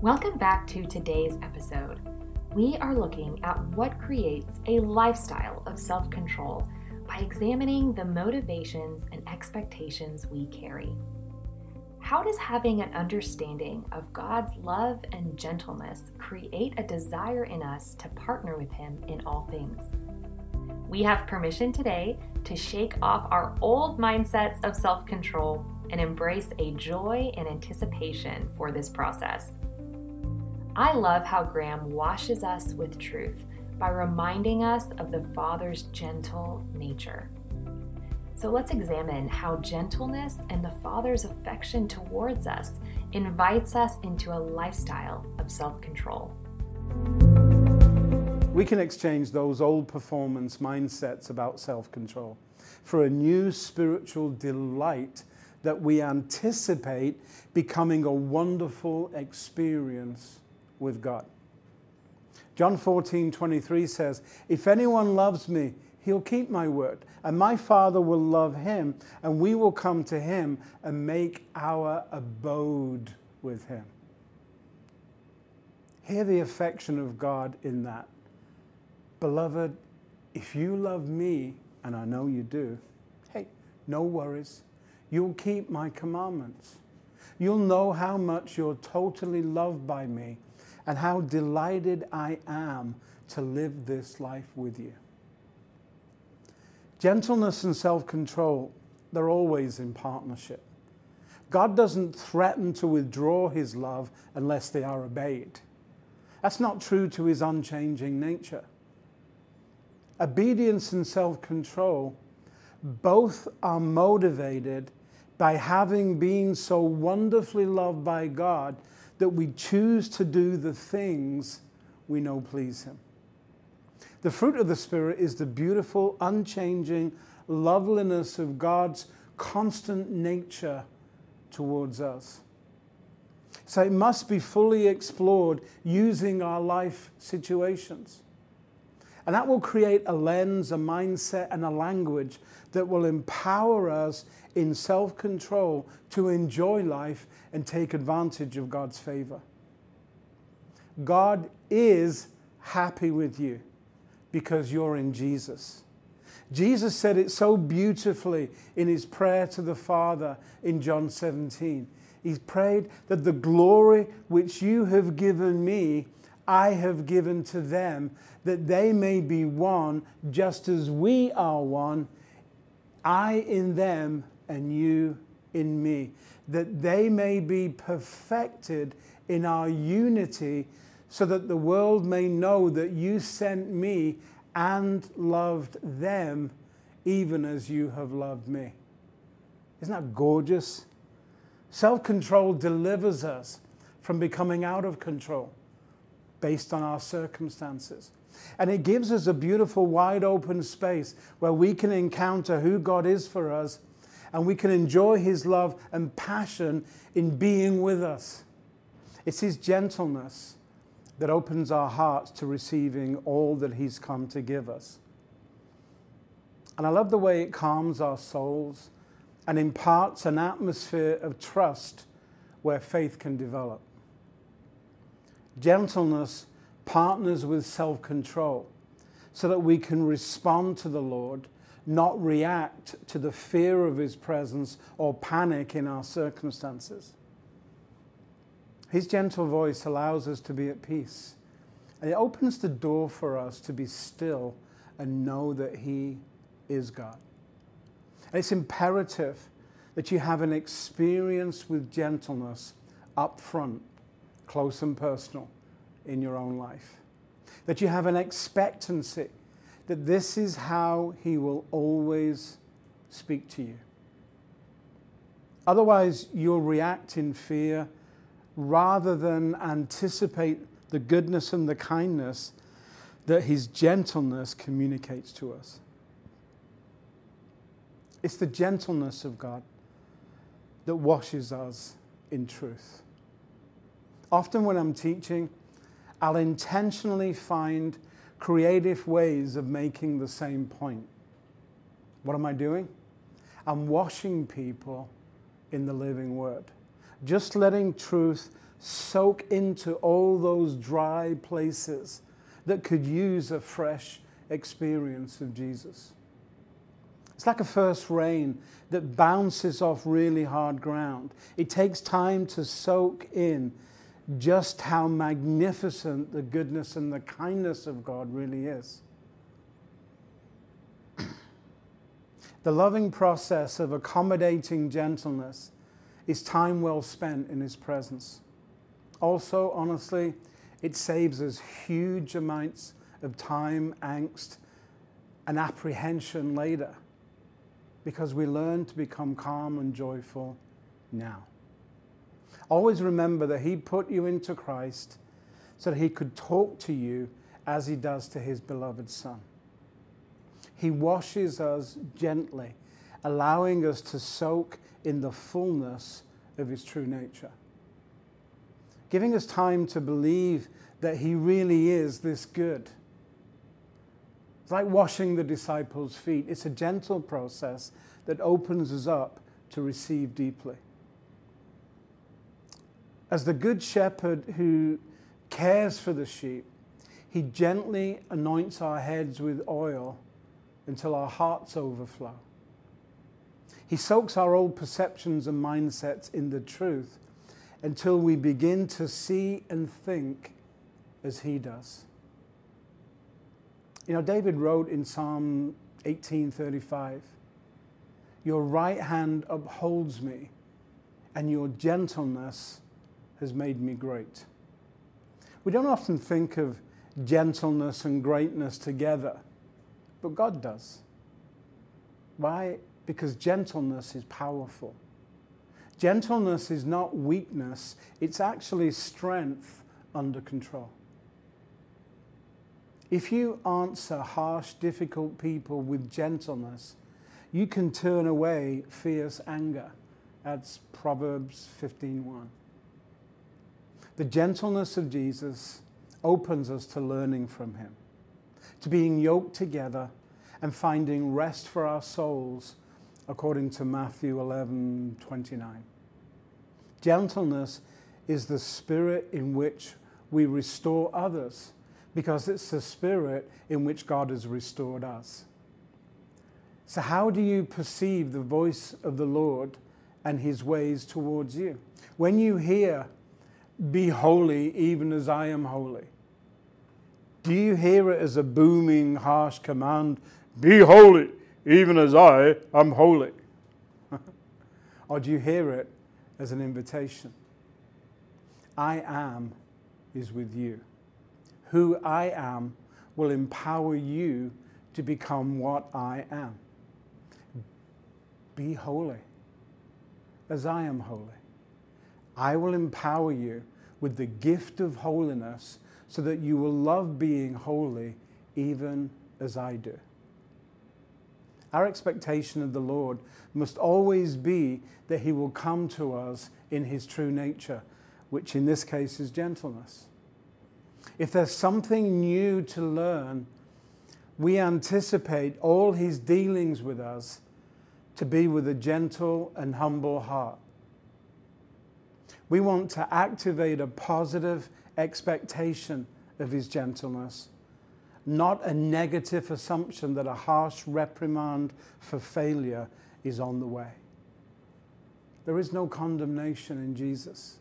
Welcome back to today's episode. We are looking at what creates a lifestyle of self control by examining the motivations and expectations we carry. How does having an understanding of God's love and gentleness create a desire in us to partner with Him in all things? We have permission today to shake off our old mindsets of self control and embrace a joy and anticipation for this process. I love how Graham washes us with truth by reminding us of the Father's gentle nature. So let's examine how gentleness and the Father's affection towards us invites us into a lifestyle of self control. We can exchange those old performance mindsets about self control for a new spiritual delight that we anticipate becoming a wonderful experience with God. John 14, 23 says, If anyone loves me, he'll keep my word, and my Father will love him, and we will come to him and make our abode with him. Hear the affection of God in that. Beloved, if you love me, and I know you do, hey, no worries. You'll keep my commandments. You'll know how much you're totally loved by me and how delighted I am to live this life with you. Gentleness and self control, they're always in partnership. God doesn't threaten to withdraw his love unless they are obeyed. That's not true to his unchanging nature. Obedience and self control both are motivated by having been so wonderfully loved by God that we choose to do the things we know please Him. The fruit of the Spirit is the beautiful, unchanging loveliness of God's constant nature towards us. So it must be fully explored using our life situations. And that will create a lens, a mindset, and a language that will empower us in self control to enjoy life and take advantage of God's favor. God is happy with you because you're in Jesus. Jesus said it so beautifully in his prayer to the Father in John 17. He prayed that the glory which you have given me, I have given to them, that they may be one, just as we are one, I in them and you in me, that they may be perfected in our unity, so that the world may know that you sent me and loved them even as you have loved me. Isn't that gorgeous? Self control delivers us from becoming out of control based on our circumstances. And it gives us a beautiful, wide open space where we can encounter who God is for us and we can enjoy His love and passion in being with us. It's His gentleness that opens our hearts to receiving all that He's come to give us. And I love the way it calms our souls and imparts an atmosphere of trust where faith can develop. Gentleness partners with self control so that we can respond to the Lord not react to the fear of his presence or panic in our circumstances. His gentle voice allows us to be at peace. And it opens the door for us to be still and know that He is God. And it's imperative that you have an experience with gentleness up front, close and personal in your own life. That you have an expectancy that this is how He will always speak to you. Otherwise, you'll react in fear rather than anticipate the goodness and the kindness that His gentleness communicates to us. It's the gentleness of God that washes us in truth. Often, when I'm teaching, I'll intentionally find creative ways of making the same point. What am I doing? I'm washing people in the living word, just letting truth soak into all those dry places that could use a fresh experience of Jesus. It's like a first rain that bounces off really hard ground. It takes time to soak in just how magnificent the goodness and the kindness of God really is. the loving process of accommodating gentleness is time well spent in His presence. Also, honestly, it saves us huge amounts of time, angst, and apprehension later because we learn to become calm and joyful now. Always remember that He put you into Christ so that He could talk to you as He does to His beloved Son. He washes us gently, allowing us to soak in the fullness of His true nature. Giving us time to believe that He really is this good it's like washing the disciples' feet. It's a gentle process that opens us up to receive deeply. As the good shepherd who cares for the sheep, he gently anoints our heads with oil until our hearts overflow. He soaks our old perceptions and mindsets in the truth until we begin to see and think as he does. You know, David wrote in Psalm 18:35, "Your right hand upholds me, and your gentleness has made me great." We don't often think of gentleness and greatness together, but God does. Why? Because gentleness is powerful. Gentleness is not weakness, it's actually strength under control. If you answer harsh, difficult people with gentleness, you can turn away fierce anger. That's Proverbs 15:1. The gentleness of Jesus opens us to learning from him, to being yoked together and finding rest for our souls according to Matthew 11:29. Gentleness is the spirit in which we restore others because it's the spirit in which God has restored us. So, how do you perceive the voice of the Lord and his ways towards you? When you hear, Be holy, even as I am holy, do you hear it as a booming, harsh command, Be holy, even as I am holy? or do you hear it as an invitation? I am is with you who I am will empower you to become what I am. Be holy as I am holy. I will empower you with the gift of holiness so that you will love being holy even as I do. Our expectation of the Lord must always be that He will come to us in His true nature, which in this case is gentleness. If there's something new to learn, we anticipate all his dealings with us to be with a gentle and humble heart. We want to activate a positive expectation of his gentleness, not a negative assumption that a harsh reprimand for failure is on the way. There is no condemnation in Jesus.